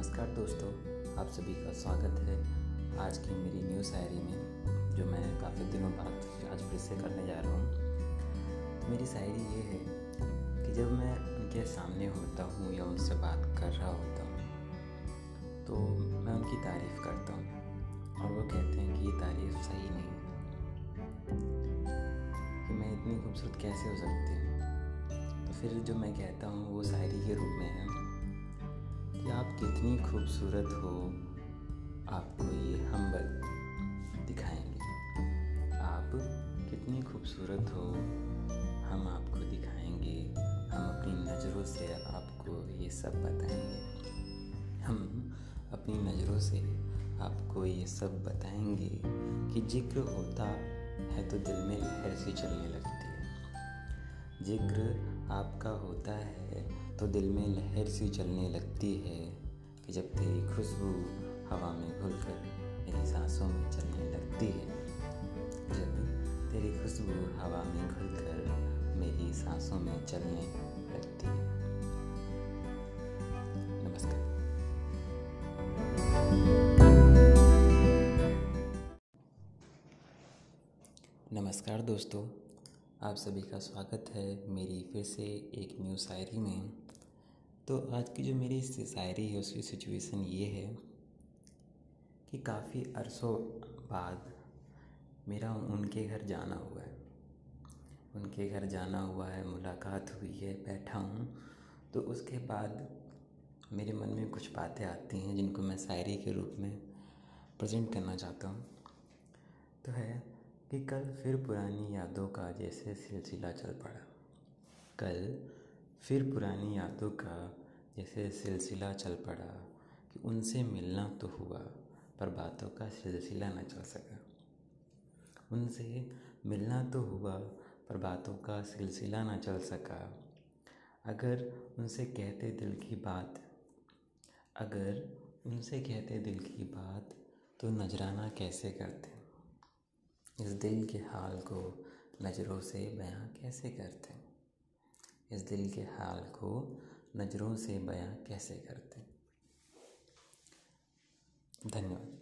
दोस्तों, आप सभी का स्वागत है आज की मेरी न्यू शायरी में, जो मैं काफ़ी दिनों बाद आज फिर से करने जा रहा हूँ। मेरी शायरी ये है कि जब मैं उनके सामने होता हूँ या उनसे बात कर रहा होता हूँ तो मैं उनकी तारीफ़ करता हूँ और वो कहते हैं कि ये तारीफ़ सही नहीं कि मैं इतनी खूबसूरत कैसे हो सकती हूँ? तो फिर जो मैं कहता हूँ वो शायरी के रूप में है। आप कितनी खूबसूरत हो, आपको ये हम दिखाएँगे। आप कितनी खूबसूरत हो, हम आपको दिखाएँगे। हम अपनी नज़रों से आपको ये सब बताएँगे। हम अपनी नज़रों से आपको ये सब बताएँगे कि ज़िक्र होता है तो दिल में लहर सी चलने लगती ज़िक्र आपका होता है तो दिल में लहर सी चलने लगती है कि जब तेरी खुशबू हवा में घुल कर मेरी सांसों में चलने लगती है। जब तेरी खुशबू हवा में घुल कर मेरी सांसों में चलने लगती है। नमस्कार। नमस्कार दोस्तों। आप सभी का स्वागत है मेरी फिर से एक न्यू शायरी में। तो आज की जो मेरी शायरी है, उसकी सिचुएशन ये है कि काफ़ी अरसों बाद मेरा उनके घर जाना हुआ है। उनके घर जाना हुआ है, मुलाकात हुई है, बैठा हूँ। तो उसके बाद मेरे मन में कुछ बातें आती हैं जिनको मैं शायरी के रूप में प्रेजेंट करना चाहता हूँ। तो है कि कल फिर पुरानी यादों का जैसे सिलसिला चल पड़ा। कल फिर पुरानी यादों का जैसे सिलसिला चल पड़ा कि उनसे मिलना तो हुआ, पर बातों का सिलसिला न चल सका। उनसे मिलना तो हुआ, पर बातों का सिलसिला न चल सका। अगर उनसे कहते दिल की बात, अगर उनसे कहते दिल की बात तो नजराना कैसे करते? इस दिल के हाल को नज़रों से बयां कैसे करते इस दिल के हाल को नज़रों से बयां कैसे करते धन्यवाद।